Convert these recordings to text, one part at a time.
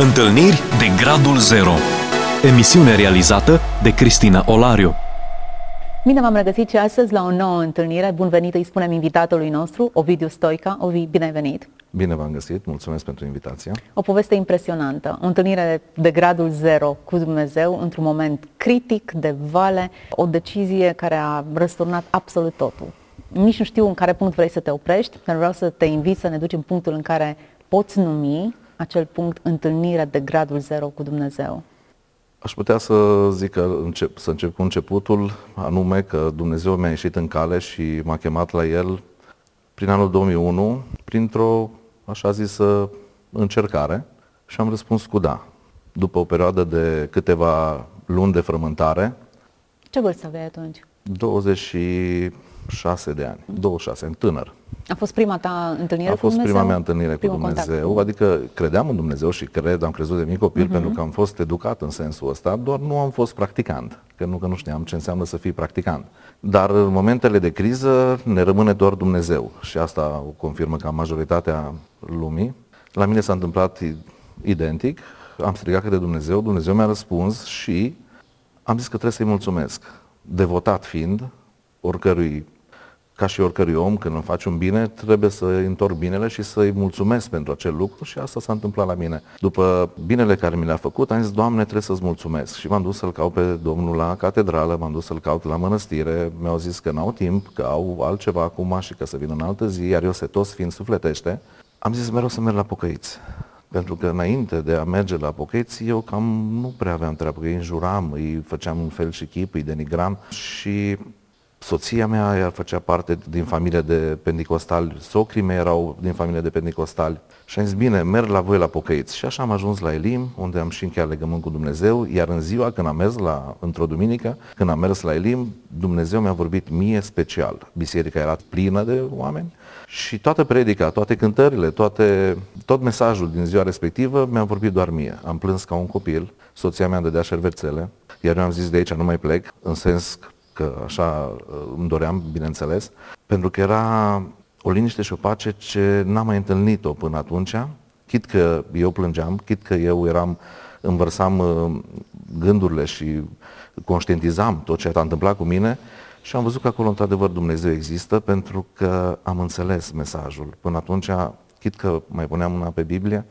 Întâlniri de Gradul Zero Emisiune realizată de Cristina Olariu Bine v-am regăsit și astăzi la o nouă întâlnire. Bun venit, îi spunem invitatului nostru, Ovidiu Stoica. Ovi, bine ai venit! Bine v-am găsit, mulțumesc pentru invitația. O poveste impresionantă, o întâlnire de gradul zero cu Dumnezeu într-un moment critic, de vale, o decizie care a răsturnat absolut totul. Nici nu știu în care punct vrei să te oprești, dar vreau să te invit să ne duci în punctul în care poți numi acel punct întâlnire de gradul zero cu Dumnezeu. Aș putea să zic că încep, să încep cu începutul, anume că Dumnezeu mi-a ieșit în cale și m-a chemat la El prin anul 2001, printr-o, așa zisă, încercare și am răspuns cu da. După o perioadă de câteva luni de frământare. Ce vârstă aveai atunci? 26 de ani, 26 ani, tânăr. A fost prima ta întâlnire A fost cu Dumnezeu? prima mea întâlnire Primul cu contact. Dumnezeu, adică credeam în Dumnezeu și cred, am crezut de mic copil Mhm. uh-huh. pentru că am fost educat în sensul ăsta, doar nu am fost practicant, că nu, că nu știam ce înseamnă să fii practicant. Dar în momentele de criză ne rămâne doar Dumnezeu și asta o confirmă ca majoritatea lumii. La mine s-a întâmplat i- identic, am strigat către Dumnezeu, Dumnezeu mi-a răspuns și am zis că trebuie să-i mulțumesc. Devotat fiind, oricărui ca și oricărui om, când îmi faci un bine, trebuie să-i întorc binele și să-i mulțumesc pentru acel lucru și asta s-a întâmplat la mine. După binele care mi l-a făcut, am zis, Doamne, trebuie să-ți mulțumesc. Și m-am dus să-l caut pe Domnul la catedrală, m-am dus să-l caut la mănăstire, mi-au zis că n-au timp, că au altceva acum și că să vin în altă zi, iar eu setos fiind sufletește, am zis mereu să merg la pocăiți. Pentru că înainte de a merge la pocăiți, eu cam nu prea aveam treabă, că îi înjuram, îi făceam un fel și chip, îi denigram și Soția mea ea făcea parte din familie de pentecostali, socrii mei erau din familie de pentecostali și am zis, bine, merg la voi la pocăiți. Și așa am ajuns la Elim, unde am și încheiat legământ cu Dumnezeu, iar în ziua când am mers la, într-o duminică, când am mers la Elim, Dumnezeu mi-a vorbit mie special. Biserica era plină de oameni și toată predica, toate cântările, toate, tot mesajul din ziua respectivă mi-a vorbit doar mie. Am plâns ca un copil, soția mea îmi dădea șervețele, iar eu am zis de aici nu mai plec, în sens că așa uh, îmi doream, bineînțeles, pentru că era o liniște și o pace ce n-am mai întâlnit-o până atunci, chit că eu plângeam, chit că eu eram, învărsam uh, gândurile și conștientizam tot ce s-a întâmplat cu mine și am văzut că acolo într-adevăr Dumnezeu există pentru că am înțeles mesajul. Până atunci, chit că mai puneam mâna pe Biblie,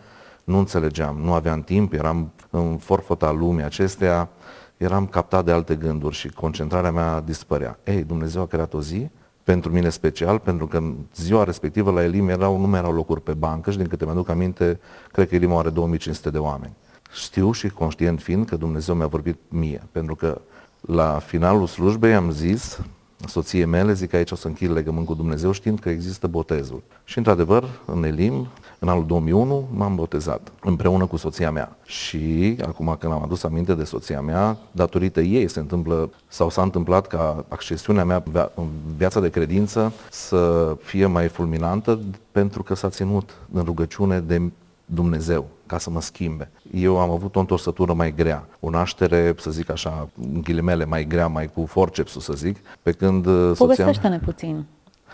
nu înțelegeam, nu aveam timp, eram în forfota lumii acestea, eram captat de alte gânduri și concentrarea mea dispărea. Ei, Dumnezeu a creat o zi pentru mine special, pentru că în ziua respectivă la Elim erau, nu mai erau locuri pe bancă și din câte mi-aduc aminte, cred că Elim are 2500 de oameni. Știu și conștient fiind că Dumnezeu mi-a vorbit mie, pentru că la finalul slujbei am zis soției mele, zic că aici o să închid legământ cu Dumnezeu știind că există botezul. Și într-adevăr, în Elim, în anul 2001, m-am botezat împreună cu soția mea. Și acum când am adus aminte de soția mea, datorită ei se întâmplă sau s-a întâmplat ca accesiunea mea în viața de credință să fie mai fulminantă pentru că s-a ținut în rugăciune de Dumnezeu ca să mă schimbe. Eu am avut o întorsătură mai grea, o naștere, să zic așa, în ghilimele, mai grea, mai cu forcepsul, să zic, pe când uh, soția... Povestește-ne puțin.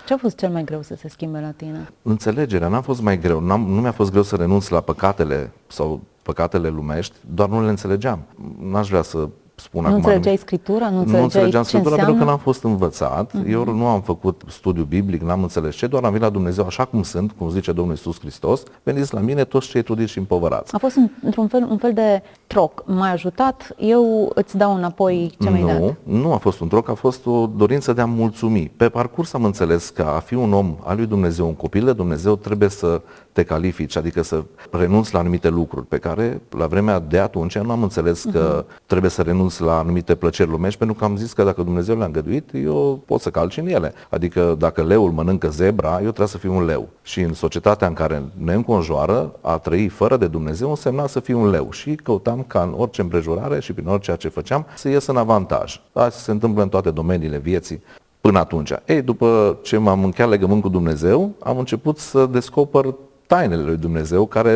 Ce a fost cel mai greu să se schimbe la tine? Înțelegerea n-a fost mai greu. N-am, nu mi-a fost greu să renunț la păcatele sau păcatele lumești, doar nu le înțelegeam. N-aș vrea să spun Nu acum... înțelegeai Scriptura? Nu înțelegeai nu înțelegeam ce Scriptura înseamnă? pentru că n-am fost învățat, uh-huh. eu nu am făcut studiu biblic, n-am înțeles ce, doar am venit la Dumnezeu așa cum sunt, cum zice Domnul Iisus Hristos, veniți la mine toți cei trudiți și împovărați. A fost în- într-un fel, un fel de troc. M-ai ajutat, eu îți dau înapoi ce mi-ai dat. Nu, nu a fost un troc, a fost o dorință de a mulțumi. Pe parcurs am înțeles că a fi un om al lui Dumnezeu, un copil de Dumnezeu, trebuie să te califici, adică să renunți la anumite lucruri pe care la vremea de atunci nu am înțeles că trebuie să renunți la anumite plăceri lumești, pentru că am zis că dacă Dumnezeu le-a îngăduit, eu pot să calci în ele. Adică dacă leul mănâncă zebra, eu trebuie să fiu un leu. Și în societatea în care ne înconjoară, a trăi fără de Dumnezeu însemna să fiu un leu. Și căutam ca în orice împrejurare și prin orice ce făceam să ies în avantaj. Asta se întâmplă în toate domeniile vieții până atunci. Ei, după ce m-am încheiat legământ cu Dumnezeu, am început să descoper tainele lui Dumnezeu, care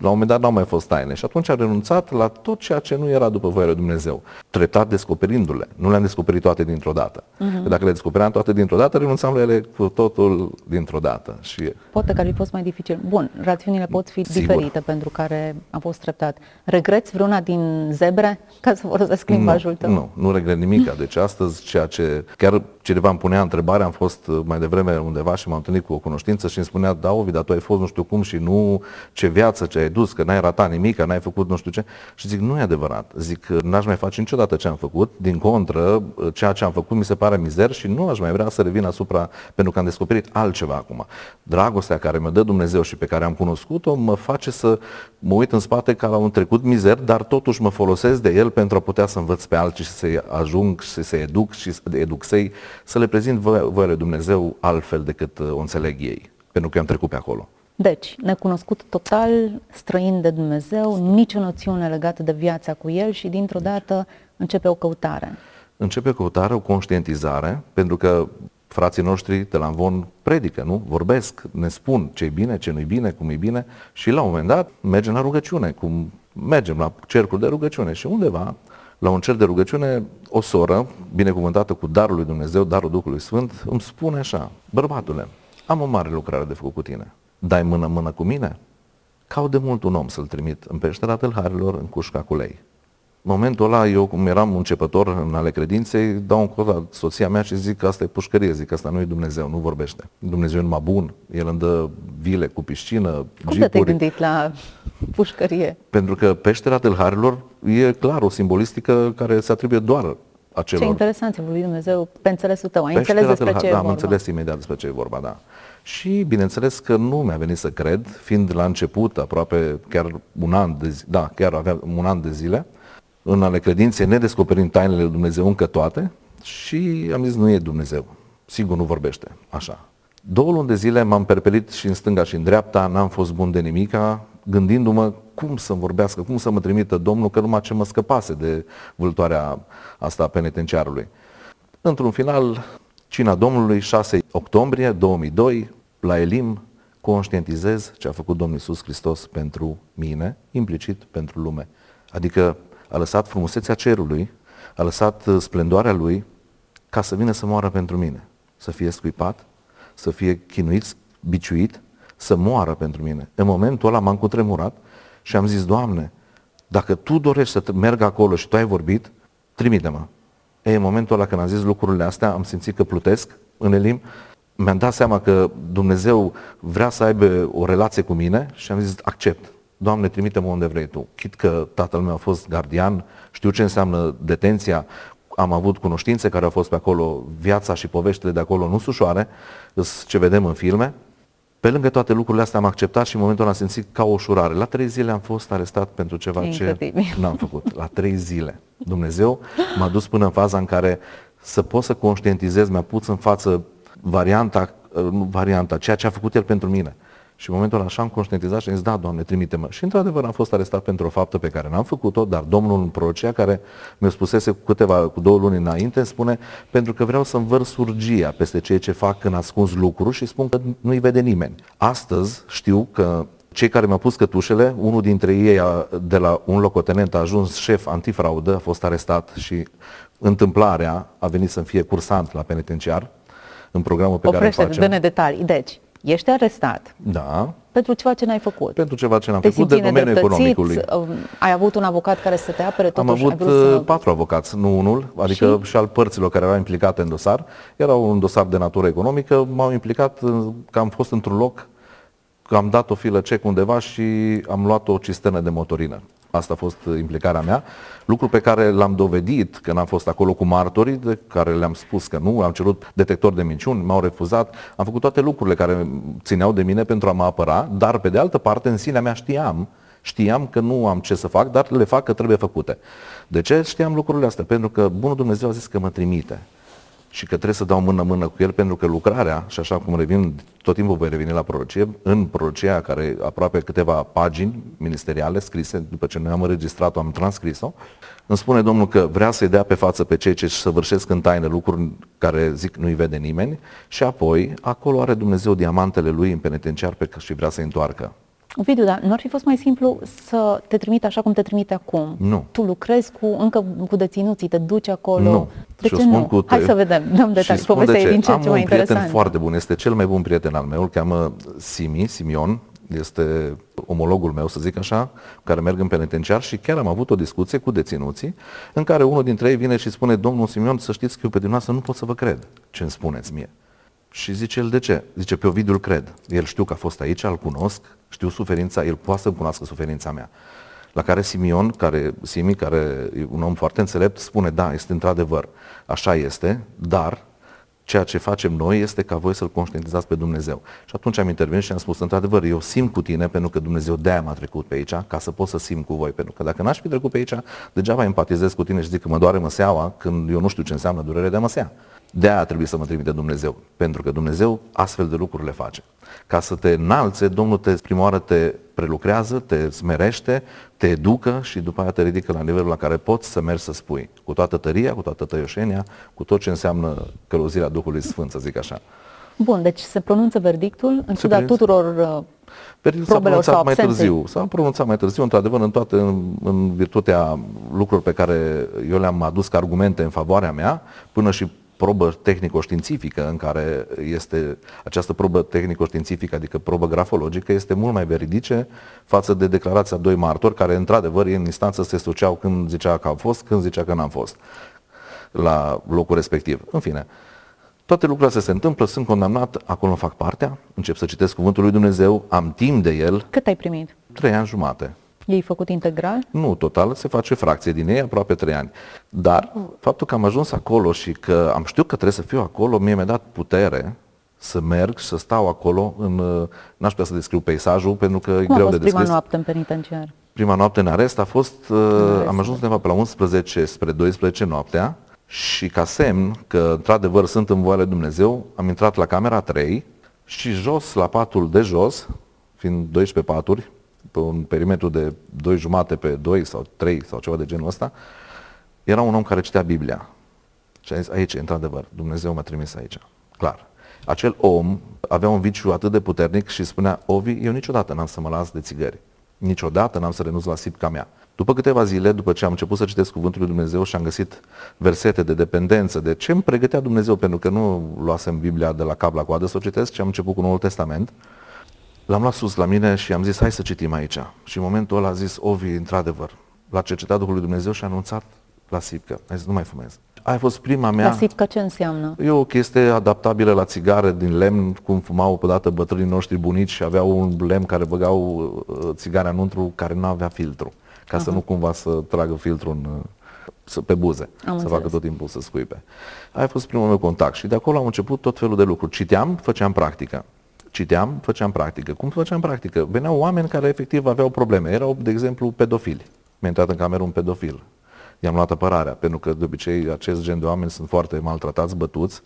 la un moment dat n-au mai fost taine. Și atunci a renunțat la tot ceea ce nu era după voia lui Dumnezeu, treptat descoperindu-le. Nu le-am descoperit toate dintr-o dată. Uh-huh. Că dacă le descopeream toate dintr-o dată, renunțam la ele cu totul dintr-o dată. Și... Poate că ar fi fost mai dificil. Bun, rațiunile pot fi Sigur. diferite pentru care a fost treptat. Regreți vreuna din zebre, ca să folosesc limbajul tău? Nu, nu regret nimic. Deci astăzi ceea ce chiar cineva îmi punea întrebare, am fost mai devreme undeva și m-am întâlnit cu o cunoștință și îmi spunea, da, Ovi, dar tu ai fost nu știu cum și nu ce viață ce ai dus, că n-ai ratat nimic, că n-ai făcut nu știu ce. Și zic, nu e adevărat. Zic, n-aș mai face niciodată ce am făcut. Din contră, ceea ce am făcut mi se pare mizer și nu aș mai vrea să revin asupra, pentru că am descoperit altceva acum. Dragostea care mi-o dă Dumnezeu și pe care am cunoscut-o mă face să mă uit în spate ca la un trecut mizer, dar totuși mă folosesc de el pentru a putea să învăț pe alții și să ajung și să educ și să educ să să le prezint voia lui Dumnezeu altfel decât o înțeleg ei, pentru că am trecut pe acolo. Deci, necunoscut total, străin de Dumnezeu, nicio noțiune legată de viața cu El și dintr-o dată începe o căutare. Începe o căutare, o conștientizare, pentru că frații noștri de la Învon predică, nu? Vorbesc, ne spun ce e bine, ce nu e bine, cum e bine și la un moment dat mergem la rugăciune, cum mergem la cercul de rugăciune și undeva la un cer de rugăciune, o soră, binecuvântată cu darul lui Dumnezeu, darul Duhului Sfânt, îmi spune așa, bărbatule, am o mare lucrare de făcut cu tine dai mână-mână cu mine? Caut de mult un om să-l trimit în peștera tâlharilor, în cușca cu lei. În momentul ăla, eu cum eram începător în ale credinței, dau un cod la soția mea și zic că asta e pușcărie, zic că asta nu e Dumnezeu, nu vorbește. Dumnezeu e numai bun, El îmi dă vile cu piscină, Cum jeepuri. te-ai gândit la pușcărie? Pentru că peștera tâlharilor e clar o simbolistică care se atribuie doar acelor. Ce interesant, ți-a vorbit Dumnezeu pe înțelesul tău. Ai înțeles despre tâlhar, ce da, e vorba. am înțeles imediat despre ce e vorba, da. Și bineînțeles că nu mi-a venit să cred, fiind la început, aproape chiar un an de zi, da, chiar avea un an de zile, în ale credinței, nedescoperind tainele lui Dumnezeu încă toate, și am zis, nu e Dumnezeu. Sigur nu vorbește așa. Două luni de zile m-am perpelit și în stânga și în dreapta, n-am fost bun de nimica, gândindu-mă cum să-mi vorbească, cum să mă trimită Domnul, că numai ce mă scăpase de vâltoarea asta a penitenciarului. Într-un final, cina Domnului, 6 octombrie 2002, la Elim conștientizez ce a făcut Domnul Iisus Hristos pentru mine, implicit pentru lume. Adică a lăsat frumusețea cerului, a lăsat uh, splendoarea lui ca să vină să moară pentru mine, să fie scuipat, să fie chinuit, biciuit, să moară pentru mine. În momentul ăla m-am cutremurat și am zis, Doamne, dacă Tu dorești să merg acolo și Tu ai vorbit, trimite-mă. Ei, în momentul ăla când am zis lucrurile astea, am simțit că plutesc în elim mi-am dat seama că Dumnezeu vrea să aibă o relație cu mine și am zis, accept. Doamne, trimite-mă unde vrei Tu. Chit că tatăl meu a fost gardian, știu ce înseamnă detenția, am avut cunoștințe care au fost pe acolo, viața și poveștile de acolo nu sunt ușoare, ce vedem în filme. Pe lângă toate lucrurile astea am acceptat și în momentul ăla am simțit ca o ușurare. La trei zile am fost arestat pentru ceva Incredibil. ce n-am făcut. La trei zile. Dumnezeu m-a dus până în faza în care să pot să conștientizez, mi-a pus în față varianta, nu varianta, ceea ce a făcut el pentru mine. Și în momentul ăla așa am conștientizat și am zis, da, Doamne, trimite-mă. Și într-adevăr am fost arestat pentru o faptă pe care n-am făcut-o, dar Domnul în Procea, care mi-a spusese cu câteva, cu două luni înainte, spune, pentru că vreau să învăr surgia peste ceea ce fac în ascuns lucruri și spun că nu-i vede nimeni. Astăzi știu că cei care mi-au pus cătușele, unul dintre ei a, de la un locotenent a ajuns șef antifraudă, a fost arestat și întâmplarea a venit să fie cursant la penitenciar, în programul pe Oprește, care îl facem. dă-ne detalii. Deci, ești arestat. Da. Pentru ceva ce n-ai făcut. Pentru ceva ce n-am te făcut de domeniul economicului. Um, ai avut un avocat care să te apere totuși? Am avut să... Uh, patru avocați, nu unul, adică și? și al părților care erau implicate în dosar. Era un dosar de natură economică, m-au implicat uh, că am fost într-un loc, că am dat o filă cec undeva și am luat o cisternă de motorină. Asta a fost implicarea mea. Lucru pe care l-am dovedit când am fost acolo cu martorii, de care le-am spus că nu, am cerut detector de minciuni, m-au refuzat, am făcut toate lucrurile care țineau de mine pentru a mă apăra, dar pe de altă parte în sinea mea știam, știam că nu am ce să fac, dar le fac că trebuie făcute. De ce știam lucrurile astea? Pentru că Bunul Dumnezeu a zis că mă trimite. Și că trebuie să dau mână-mână cu el pentru că lucrarea, și așa cum revin, tot timpul voi reveni la prorocie, în prorocia care aproape câteva pagini ministeriale scrise, după ce noi am înregistrat-o, am transcris-o, îmi spune Domnul că vrea să-i dea pe față pe cei ce își săvârșesc în taină lucruri care zic nu-i vede nimeni și apoi acolo are Dumnezeu diamantele lui în penitenciar pe și vrea să-i întoarcă. Ovidiu, dar nu ar fi fost mai simplu să te trimite așa cum te trimite acum? Nu. Tu lucrezi cu, încă cu deținuții, te duci acolo. Nu. De Și ce o spun nu? Cu Hai să vedem, dăm și detalii. spun de Povestea e ce. din ce în ce Am mai un prieten interesant. foarte bun, este cel mai bun prieten al meu, îl cheamă Simi, Simion, este omologul meu, să zic așa, care merg în penitenciar și chiar am avut o discuție cu deținuții în care unul dintre ei vine și spune, domnul Simion, să știți că eu pe dumneavoastră nu pot să vă cred ce îmi spuneți mie. Și zice el, de ce? Zice, pe Ovidiu îl cred. El știu că a fost aici, îl cunosc, știu suferința, el poate să cunoască suferința mea. La care Simion, care, Simi, care e un om foarte înțelept, spune, da, este într-adevăr, așa este, dar ceea ce facem noi este ca voi să-L conștientizați pe Dumnezeu. Și atunci am intervenit și am spus, într-adevăr, eu simt cu tine pentru că Dumnezeu de-aia m-a trecut pe aici, ca să pot să simt cu voi. Pentru că dacă n-aș fi trecut pe aici, degeaba empatizez cu tine și zic că mă doare măseaua când eu nu știu ce înseamnă durere de măsea. De aia trebuie să mă trimite Dumnezeu, pentru că Dumnezeu astfel de lucruri le face. Ca să te înalțe, Domnul te, prima oară te prelucrează, te smerește, te educă și după aia te ridică la nivelul la care poți să mergi să spui, cu toată tăria, cu toată tăioșenia, cu tot ce înseamnă călăuzirea Duhului Sfânt, să zic așa. Bun, deci se pronunță verdictul în ciuda pronunță. tuturor uh, Verdictul s-a probelor pronunțat sau mai absenței. târziu. S-a pronunțat mai târziu, într-adevăr, în toate, în, în virtutea lucrurilor pe care eu le-am adus ca argumente în favoarea mea, până și probă tehnico-științifică în care este această probă tehnico-științifică, adică probă grafologică, este mult mai veridice față de declarația doi martori care, într-adevăr, în instanță se suceau când zicea că am fost, când zicea că n-am fost la locul respectiv. În fine, toate lucrurile astea se întâmplă, sunt condamnat, acolo îmi fac partea, încep să citesc Cuvântul lui Dumnezeu, am timp de el, Cât ai primit? trei ani jumate. Ei făcut integral? Nu total, se face fracție din ei, aproape trei ani. Dar faptul că am ajuns acolo și că am știut că trebuie să fiu acolo, mie mi-a dat putere să merg și să stau acolo. În, uh, n-aș putea să descriu peisajul, pentru că e Cum a greu fost de prima descris. noapte în penitenciar? Prima noapte în arest a fost, uh, arest. am ajuns undeva pe la 11 spre 12 noaptea și ca semn că într-adevăr sunt în voia lui Dumnezeu, am intrat la camera 3 și jos, la patul de jos, fiind 12 paturi, pe un perimetru de 2 jumate pe 2 sau 3 sau ceva de genul ăsta, era un om care citea Biblia. Și a zis, aici, într-adevăr, Dumnezeu m-a trimis aici. Clar. Acel om avea un viciu atât de puternic și spunea, Ovi, eu niciodată n-am să mă las de țigări. Niciodată n-am să renunț la sipca mea. După câteva zile, după ce am început să citesc Cuvântul lui Dumnezeu și am găsit versete de dependență, de ce îmi pregătea Dumnezeu, pentru că nu luasem Biblia de la cap la coadă să o citesc, ci am început cu Noul Testament, L-am luat sus la mine și am zis, hai să citim aici. Și în momentul ăla a zis, Ovi, într-adevăr, l-a cercetat Duhul lui Dumnezeu și a anunțat la sipcă. A zis, nu mai fumez. Aia a fost prima mea... La sipcă ce înseamnă? E o chestie adaptabilă la țigare din lemn, cum fumau odată bătrânii noștri bunici și aveau un lemn care băgau uh, țigarea înăuntru care nu avea filtru, ca să nu cumva să tragă filtrul în, uh, să, pe buze, Am să înțeles. facă tot timpul să scuipe. Aia a fost primul meu contact și de acolo am început tot felul de lucruri. Citeam, făceam practică. Citeam, făceam practică. Cum făceam practică? Veneau oameni care efectiv aveau probleme. Erau, de exemplu, pedofili. Mi-a intrat în cameră un pedofil. I-am luat apărarea, pentru că de obicei acest gen de oameni sunt foarte maltratați, bătuți.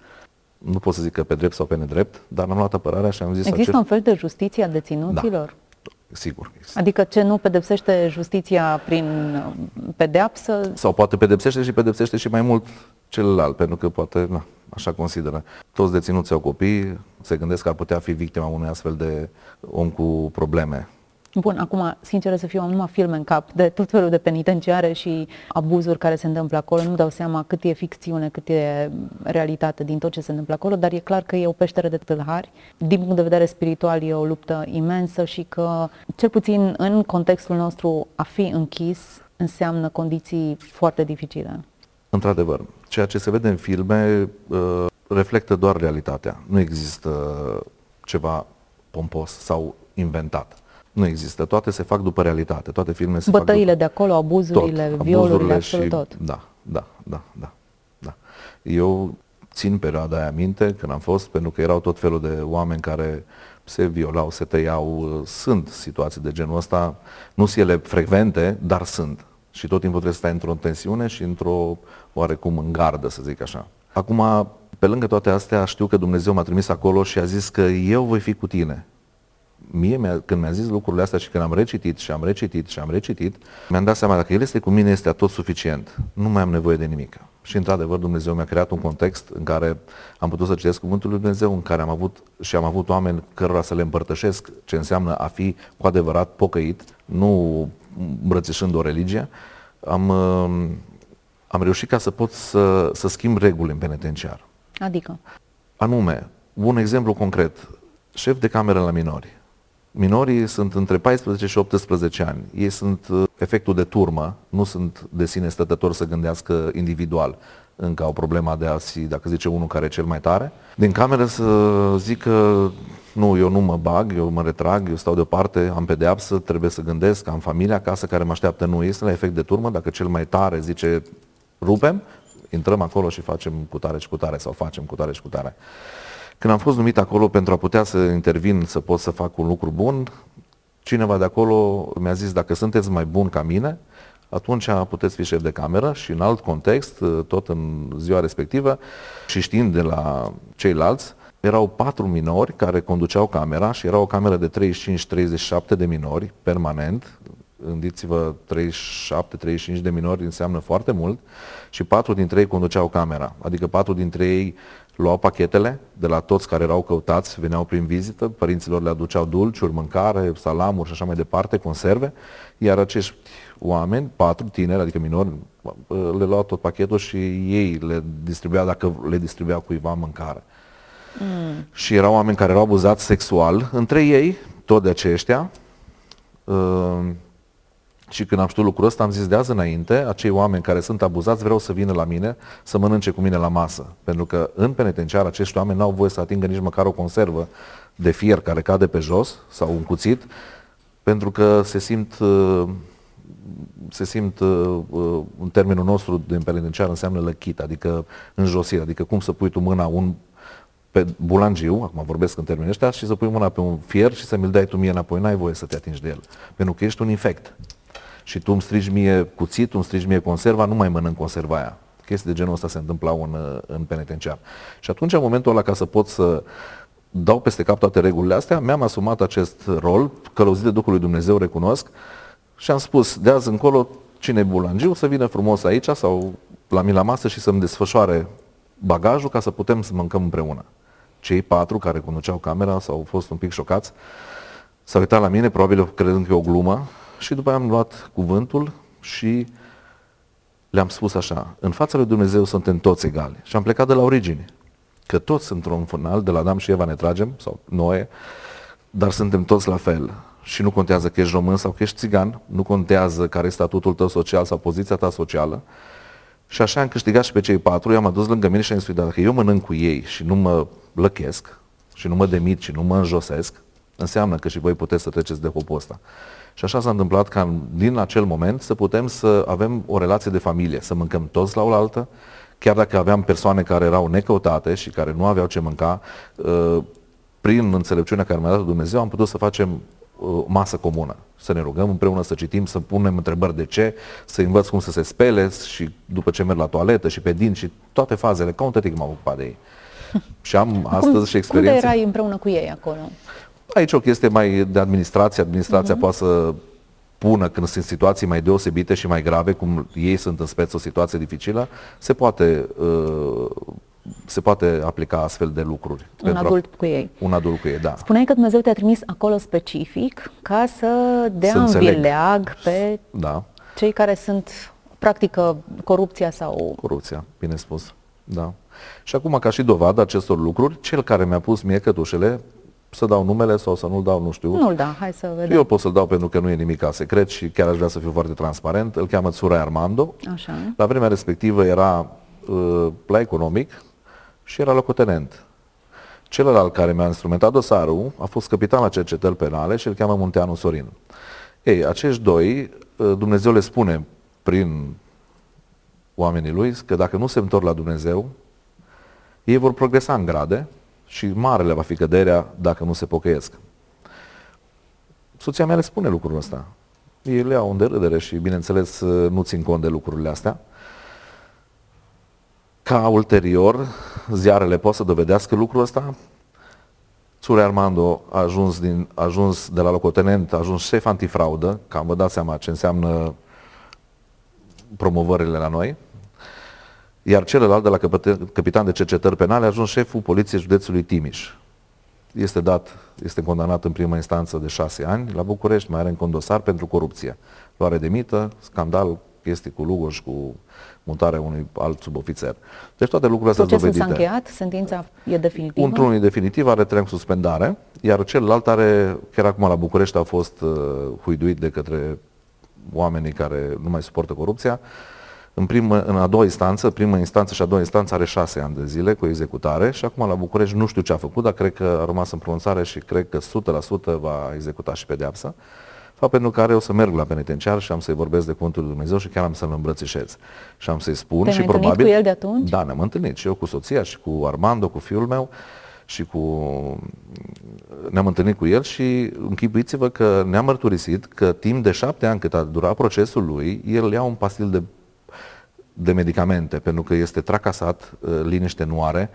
Nu pot să zic că pe drept sau pe nedrept, dar am luat apărarea și am zis Există acest... un fel de justiție a deținuților? Sigur. că există. Adică ce nu pedepsește justiția prin uh, pedeapsă, Sau poate pedepsește și pedepsește și mai mult celălalt, pentru că poate, na, așa consideră. Toți deținuții au copii, se gândesc că ar putea fi victima unui astfel de om cu probleme. Bun, acum, sincer să fiu, am numai filme în cap de tot felul de penitenciare și abuzuri care se întâmplă acolo. Nu dau seama cât e ficțiune, cât e realitate din tot ce se întâmplă acolo, dar e clar că e o peșteră de tâlhari. Din punct de vedere spiritual e o luptă imensă și că, cel puțin în contextul nostru, a fi închis înseamnă condiții foarte dificile. Într-adevăr, ceea ce se vede în filme uh, reflectă doar realitatea. Nu există ceva pompos sau inventat. Nu există. Toate se fac după realitate. Toate filmele se Bătăile fac de acolo, abuzurile, tot, violurile, abuzurile absolut și, tot. Da, da, da, da, da. Eu țin perioada aia minte când am fost, pentru că erau tot felul de oameni care se violau, se tăiau, sunt situații de genul ăsta, nu sunt ele frecvente, dar sunt. Și tot timpul trebuie să stai într-o tensiune și într-o oarecum în gardă, să zic așa. Acum, pe lângă toate astea, știu că Dumnezeu m-a trimis acolo și a zis că eu voi fi cu tine. Mie, mi-a, când mi-a zis lucrurile astea și când am recitit și am recitit și am recitit, mi-am dat seama, dacă El este cu mine, este tot suficient. Nu mai am nevoie de nimic. Și într-adevăr Dumnezeu mi-a creat un context în care am putut să citesc Cuvântul lui Dumnezeu, în care am avut și am avut oameni cărora să le împărtășesc ce înseamnă a fi cu adevărat pocăit, nu îmbrățișând o religie. Am, uh, am reușit ca să pot să, să schimb reguli în penitenciar. Adică? Anume, un exemplu concret, șef de cameră la minori. Minorii sunt între 14 și 18 ani. Ei sunt uh, efectul de turmă, nu sunt de sine stătători să gândească individual. Încă au problema de a fi, dacă zice unul care e cel mai tare. Din cameră să zică, nu, eu nu mă bag, eu mă retrag, eu stau deoparte, am pedeapsă, trebuie să gândesc, am familia acasă care mă așteaptă. Nu, este la efect de turmă, dacă cel mai tare zice, rupem, intrăm acolo și facem cu tare și cu tare sau facem cu tare și cu tare. Când am fost numit acolo pentru a putea să intervin, să pot să fac un lucru bun, cineva de acolo mi-a zis, dacă sunteți mai bun ca mine, atunci puteți fi șef de cameră și în alt context, tot în ziua respectivă, și știind de la ceilalți, erau patru minori care conduceau camera și era o cameră de 35-37 de minori permanent, gândiți-vă 37-35 de minori înseamnă foarte mult și patru dintre ei conduceau camera, adică patru dintre ei luau pachetele de la toți care erau căutați, veneau prin vizită, părinților le aduceau dulciuri, mâncare, salamuri și așa mai departe, conserve, iar acești oameni, patru tineri, adică minori, le luau tot pachetul și ei le distribuiau, dacă le distribuiau cuiva mâncare. Mm. Și erau oameni care erau abuzați sexual între ei, tot de aceștia, uh, și când am știut lucrul ăsta, am zis de azi înainte, acei oameni care sunt abuzați vreau să vină la mine să mănânce cu mine la masă. Pentru că în penitenciar acești oameni n-au voie să atingă nici măcar o conservă de fier care cade pe jos sau un cuțit, pentru că se simt, uh, se simt uh, uh, în termenul nostru din penitenciar înseamnă lăchit, adică înjosire, adică cum să pui tu mâna un pe bulangiu, acum vorbesc în termenii ăștia, și să pui mâna pe un fier și să mi-l dai tu mie înapoi, n-ai voie să te atingi de el, pentru că ești un infect și tu îmi strigi mie cuțit, îmi strigi mie conserva, nu mai mănânc conserva aia. Chestii de genul ăsta se întâmplau în, în penitenciar. Și atunci, în momentul ăla, ca să pot să dau peste cap toate regulile astea, mi-am asumat acest rol, călăuzit de Duhul lui Dumnezeu, recunosc, și am spus, de azi încolo, cine e bulangiu, să vină frumos aici sau la mine la masă și să-mi desfășoare bagajul ca să putem să mâncăm împreună. Cei patru care conduceau camera s-au fost un pic șocați, s-au uitat la mine, probabil credând că e o glumă, și după aia am luat cuvântul și le-am spus așa, în fața lui Dumnezeu suntem toți egali. Și am plecat de la origine, că toți într-un final, de la Adam și Eva ne tragem, sau Noe, dar suntem toți la fel. Și nu contează că ești român sau că ești țigan, nu contează care e statutul tău social sau poziția ta socială. Și așa am câștigat și pe cei patru, i-am adus lângă mine și am spus, dacă eu mănânc cu ei și nu mă lăchesc, și nu mă demit și nu mă înjosesc, înseamnă că și voi puteți să treceți de hopul ăsta. Și așa s-a întâmplat ca din acel moment să putem să avem o relație de familie, să mâncăm toți la oaltă, chiar dacă aveam persoane care erau necăutate și care nu aveau ce mânca, uh, prin înțelepciunea care mi-a dat Dumnezeu am putut să facem uh, masă comună, să ne rugăm împreună, să citim, să punem întrebări de ce, să învăț cum să se spele și după ce merg la toaletă și pe din și toate fazele, ca un tătic m-am ocupat de ei. Și am astăzi cum, și experiențe. Cum erai împreună cu ei acolo? Aici o chestie mai de administrație. Administrația uh-huh. poate să pună când sunt situații mai deosebite și mai grave, cum ei sunt în speță o situație dificilă, se poate, uh, se poate aplica astfel de lucruri. Un adult a, cu ei. Un adult cu ei, da. Spuneai că Dumnezeu te-a trimis acolo specific ca să dea în vileag pe da. cei care sunt practică corupția sau... Corupția, bine spus, da. Și acum, ca și dovadă acestor lucruri, cel care mi-a pus mie cătușele să dau numele sau să nu-l dau, nu știu. Nu-l da, hai să vedem. Eu pot să-l dau pentru că nu e nimic ca secret și chiar aș vrea să fiu foarte transparent. Îl cheamă Tsura Armando. Așa. La vremea respectivă era uh, la economic și era locotenent. Celălalt care mi-a instrumentat dosarul a fost capitan la cercetări penale și îl cheamă Munteanu Sorin. Ei, acești doi, uh, Dumnezeu le spune prin oamenii lui că dacă nu se întorc la Dumnezeu, ei vor progresa în grade, și marele va fi căderea dacă nu se pocăiesc. Soția mea le spune lucrul ăsta. Ei le iau în derâdere și, bineînțeles, nu țin cont de lucrurile astea. ca ulterior ziarele pot să dovedească lucrul ăsta. Țure Armando a ajuns, din, a ajuns de la locotenent, a ajuns șef antifraudă, am vă dați seama ce înseamnă promovările la noi, iar celălalt de la capitan de cercetări penale a ajuns șeful poliției județului Timiș. Este dat, este condamnat în primă instanță de șase ani la București, mai are în condosar pentru corupție. Luare de mită, scandal, chestii cu Lugoș, cu mutarea unui alt subofițer. Deci toate lucrurile astea sunt dovedite. s-a încheiat? Sentința e definitivă? Într-unul e definitiv, are trei suspendare, iar celălalt are, chiar acum la București a fost uh, huiduit de către oamenii care nu mai suportă corupția. În, primă, în a doua instanță, primă instanță și a doua instanță are șase ani de zile cu executare și acum la București nu știu ce a făcut, dar cred că a rămas în pronunțare și cred că 100% va executa și pedeapsa. Fapt pentru care o să merg la penitenciar și am să-i vorbesc de cuvântul lui Dumnezeu și chiar am să-l îmbrățișez. Și am să-i spun Te-ai și probabil... cu el de atunci? Da, ne-am întâlnit și eu cu soția și cu Armando, cu fiul meu și cu... ne-am întâlnit cu el și închipuiți-vă că ne-am mărturisit că timp de șapte ani cât a durat procesul lui, el ia un pastil de, de medicamente, pentru că este tracasat, uh, liniște nu are.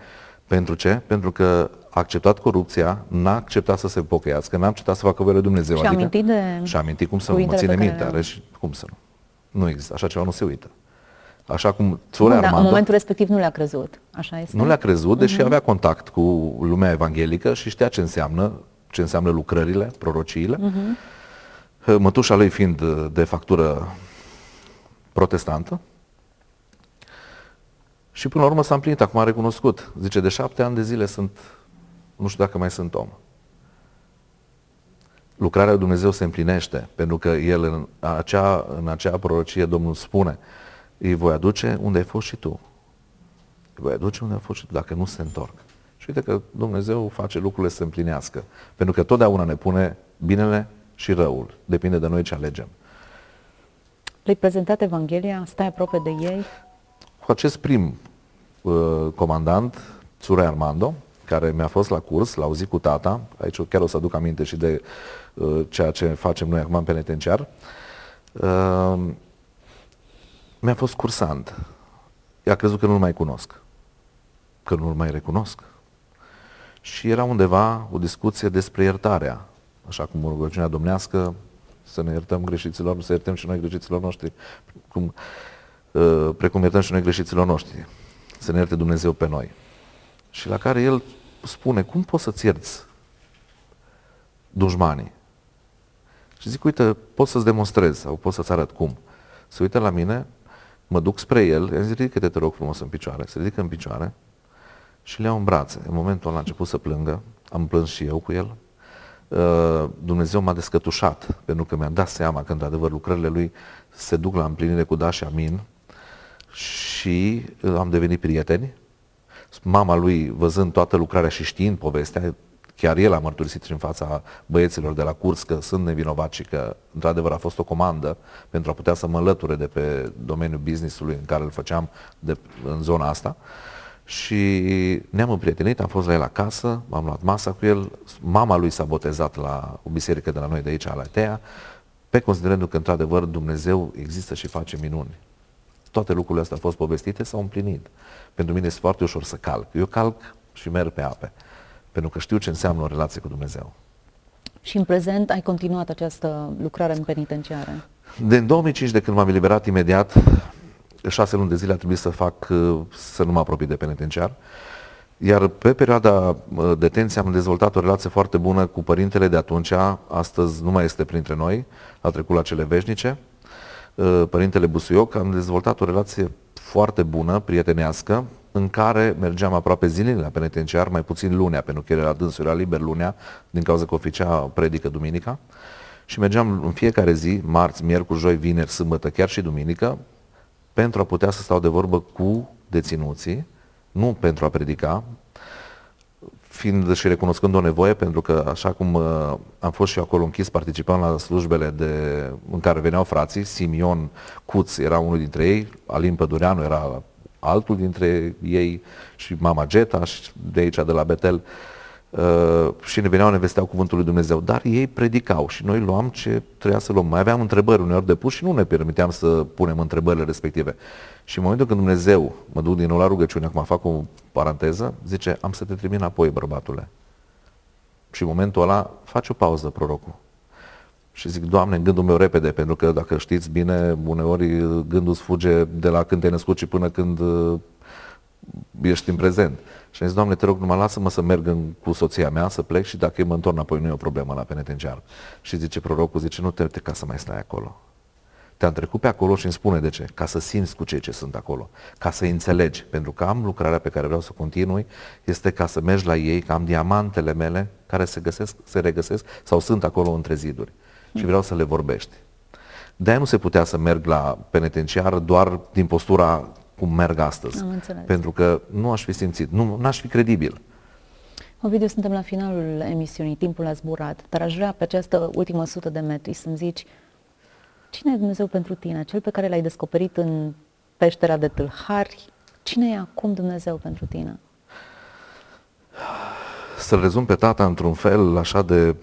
Pentru ce? Pentru că a acceptat corupția, n-a acceptat să se pocăiască, n-a acceptat să facă voia Dumnezeu. Și adică, amintit de Și amintit cum să nu, mă ține minte, are și cum să nu. Nu există, așa ceva nu se uită. Așa cum Țure Armando... În momentul respectiv nu le-a crezut, așa este? Nu le-a crezut, deși uh-huh. avea contact cu lumea evanghelică și știa ce înseamnă, ce înseamnă lucrările, prorociile. Uh-huh. Mătușa lui fiind de factură protestantă. Și până la urmă s-a împlinit, acum a recunoscut. Zice, de șapte ani de zile sunt, nu știu dacă mai sunt om. Lucrarea lui Dumnezeu se împlinește, pentru că El în acea, în acea prorocie Domnul spune, îi voi aduce unde ai fost și tu. Îi voi aduce unde ai fost și tu, dacă nu se întorc. Și uite că Dumnezeu face lucrurile să se împlinească. Pentru că totdeauna ne pune binele și răul. Depinde de noi ce alegem. Le-ai prezentat Evanghelia? Stai aproape de ei? Cu acest prim uh, comandant, Țure Armando, care mi-a fost la curs, l-a auzit cu tata, aici chiar o să aduc aminte și de uh, ceea ce facem noi acum în penitenciar, uh, mi-a fost cursant. I-a crezut că nu-l mai cunosc, că nu-l mai recunosc. Și era undeva o discuție despre iertarea, așa cum rugăciunea domnească, să ne iertăm greșiților, să iertăm și noi greșiților noștri, cum, uh, precum iertăm și noi greșiților noștri, să ne ierte Dumnezeu pe noi. Și la care el spune, cum poți să-ți ierți dușmanii? Și zic, uite, pot să-ți demonstrez sau pot să-ți arăt cum. Se uită la mine, Mă duc spre el, i-am zis, ridică-te, te rog frumos în picioare. Se ridică în picioare și le iau în brațe. În momentul ăla a început să plângă, am plâns și eu cu el. Uh, Dumnezeu m-a descătușat, pentru că mi-am dat seama că, într-adevăr, lucrările lui se duc la împlinire cu da și amin și uh, am devenit prieteni. Mama lui, văzând toată lucrarea și știind povestea, Chiar el a mărturisit și în fața băieților de la curs că sunt nevinovați și că într-adevăr a fost o comandă pentru a putea să mă înlăture de pe domeniul businessului în care îl făceam de, în zona asta. Și ne-am împrietenit, am fost la el acasă, m-am luat masa cu el, mama lui s-a botezat la o biserică de la noi de aici, la Atea, pe considerându că într-adevăr Dumnezeu există și face minuni. Toate lucrurile astea au fost povestite, s-au împlinit. Pentru mine este foarte ușor să calc. Eu calc și merg pe ape pentru că știu ce înseamnă o relație cu Dumnezeu. Și în prezent ai continuat această lucrare în penitenciare? De 2005, de când m-am eliberat imediat, șase luni de zile a trebuit să fac, să nu mă apropii de penitenciar. Iar pe perioada detenției am dezvoltat o relație foarte bună cu părintele de atunci, astăzi nu mai este printre noi, a trecut la cele veșnice, părintele Busuioc, am dezvoltat o relație foarte bună, prietenească, în care mergeam aproape zilnic la penitenciar, mai puțin lunea, pentru că era dânsul, era liber lunea, din cauza că oficea predică duminica. Și mergeam în fiecare zi, marți, miercuri, joi, vineri, sâmbătă, chiar și duminică, pentru a putea să stau de vorbă cu deținuții, nu pentru a predica, fiind și recunoscând o nevoie, pentru că așa cum uh, am fost și eu acolo închis, participam la slujbele de, în care veneau frații, Simion Cuț era unul dintre ei, Alin Pădureanu era altul dintre ei și mama Geta și de aici, de la Betel. Uh, și ne veneau, ne vesteau cuvântul lui Dumnezeu, dar ei predicau și noi luam ce trebuia să luăm. Mai aveam întrebări uneori de pus și nu ne permiteam să punem întrebările respective. Și în momentul când Dumnezeu, mă duc din nou la rugăciune, acum fac o paranteză, zice, am să te trimit înapoi, bărbatule. Și în momentul ăla face o pauză prorocul. Și zic, Doamne, în gândul meu repede, pentru că dacă știți bine, uneori gândul îți fuge de la când te-ai născut și până când uh, ești în prezent. Și am zis, Doamne, te rog, numai lasă-mă să merg în, cu soția mea, să plec și dacă eu mă întorc înapoi, nu e o problemă la penitenciar. Și zice prorocul, zice, nu te uite ca să mai stai acolo. Te-am trecut pe acolo și îmi spune de ce. Ca să simți cu cei ce sunt acolo. Ca să înțelegi. Pentru că am lucrarea pe care vreau să continui, este ca să mergi la ei, că am diamantele mele care se, găsesc, se regăsesc sau sunt acolo între ziduri. Și vreau să le vorbești. De-aia nu se putea să merg la penitenciar doar din postura cum merg astăzi. Am înțeles. Pentru că nu aș fi simțit, nu aș fi credibil. Ovidiu, suntem la finalul emisiunii, timpul a zburat, dar aș vrea pe această ultimă sută de metri să-mi zici cine e Dumnezeu pentru tine, cel pe care l-ai descoperit în peștera de tâlhari, cine e acum Dumnezeu pentru tine? Să-l rezum pe tata într-un fel așa de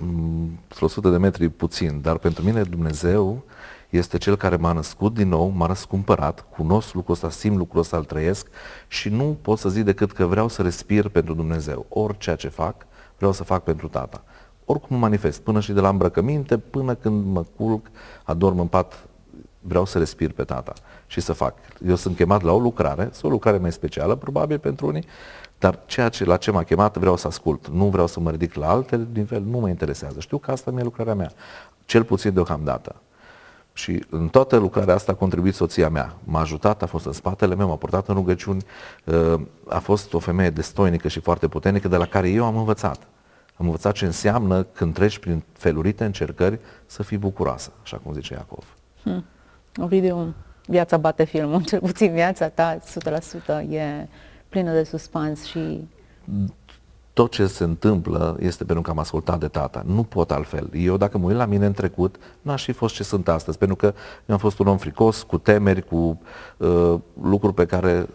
100 de metri puțin, dar pentru mine Dumnezeu este cel care m-a născut din nou, m-a răscumpărat, cunosc lucrul ăsta, simt lucrul ăsta, îl trăiesc și nu pot să zic decât că vreau să respir pentru Dumnezeu. Orice ce fac, vreau să fac pentru Tata. Oricum mă manifest, până și de la îmbrăcăminte, până când mă culc, adorm în pat, vreau să respir pe Tata și să fac. Eu sunt chemat la o lucrare, sau o lucrare mai specială, probabil pentru unii, dar ceea ce, la ce m-a chemat vreau să ascult. Nu vreau să mă ridic la alte nivel, nu mă interesează. Știu că asta mi-e lucrarea mea. Cel puțin deocamdată. Și în toată lucrarea asta a contribuit soția mea. M-a ajutat, a fost în spatele meu, m-a purtat în rugăciuni, uh, a fost o femeie destoinică și foarte puternică de la care eu am învățat. Am învățat ce înseamnă când treci prin felurite încercări să fii bucuroasă, așa cum zice Iacov. Hmm. Ovidiu, viața bate filmul, cel puțin viața ta 100% e plină de suspans și tot ce se întâmplă este pentru că am ascultat de tata. Nu pot altfel. Eu dacă mă uit la mine în trecut, n-aș fi fost ce sunt astăzi, pentru că eu am fost un om fricos, cu temeri, cu uh, lucruri pe care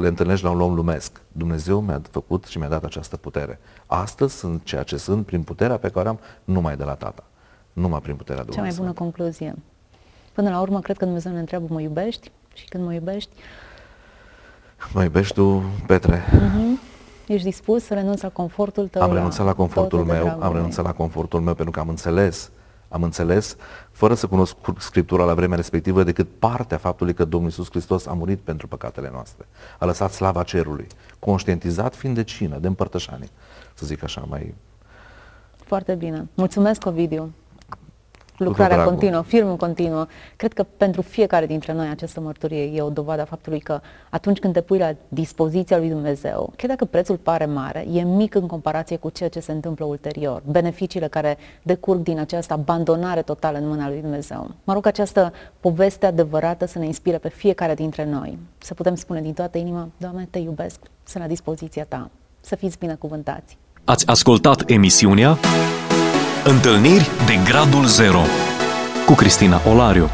le întâlnești la un om lumesc. Dumnezeu mi-a făcut și mi-a dat această putere. Astăzi sunt ceea ce sunt prin puterea pe care am numai de la tata. Numai prin puterea Dumnezeu. Cea mai bună concluzie. Până la urmă, cred că Dumnezeu ne întreabă, mă iubești? Și când mă iubești? Mă iubești tu, Petre? Uh-huh Ești dispus să renunți la confortul tău? Am renunțat la confortul meu, am renunțat la confortul meu pentru că am înțeles, am înțeles, fără să cunosc Scriptura la vremea respectivă, decât partea faptului că Domnul Iisus Hristos a murit pentru păcatele noastre. A lăsat slava cerului, conștientizat fiind de cină, de împărtășanie, să zic așa mai... Foarte bine. Mulțumesc, Ovidiu lucrarea continuă, filmul continuă. Cred că pentru fiecare dintre noi această mărturie e o dovadă a faptului că atunci când te pui la dispoziția lui Dumnezeu, chiar dacă prețul pare mare, e mic în comparație cu ceea ce se întâmplă ulterior, beneficiile care decurg din această abandonare totală în mâna lui Dumnezeu. Mă rog această poveste adevărată să ne inspire pe fiecare dintre noi, să putem spune din toată inima, Doamne, te iubesc, sunt la dispoziția Ta, să fiți binecuvântați. Ați ascultat emisiunea Întâlniri de Gradul Zero cu Cristina Olariu.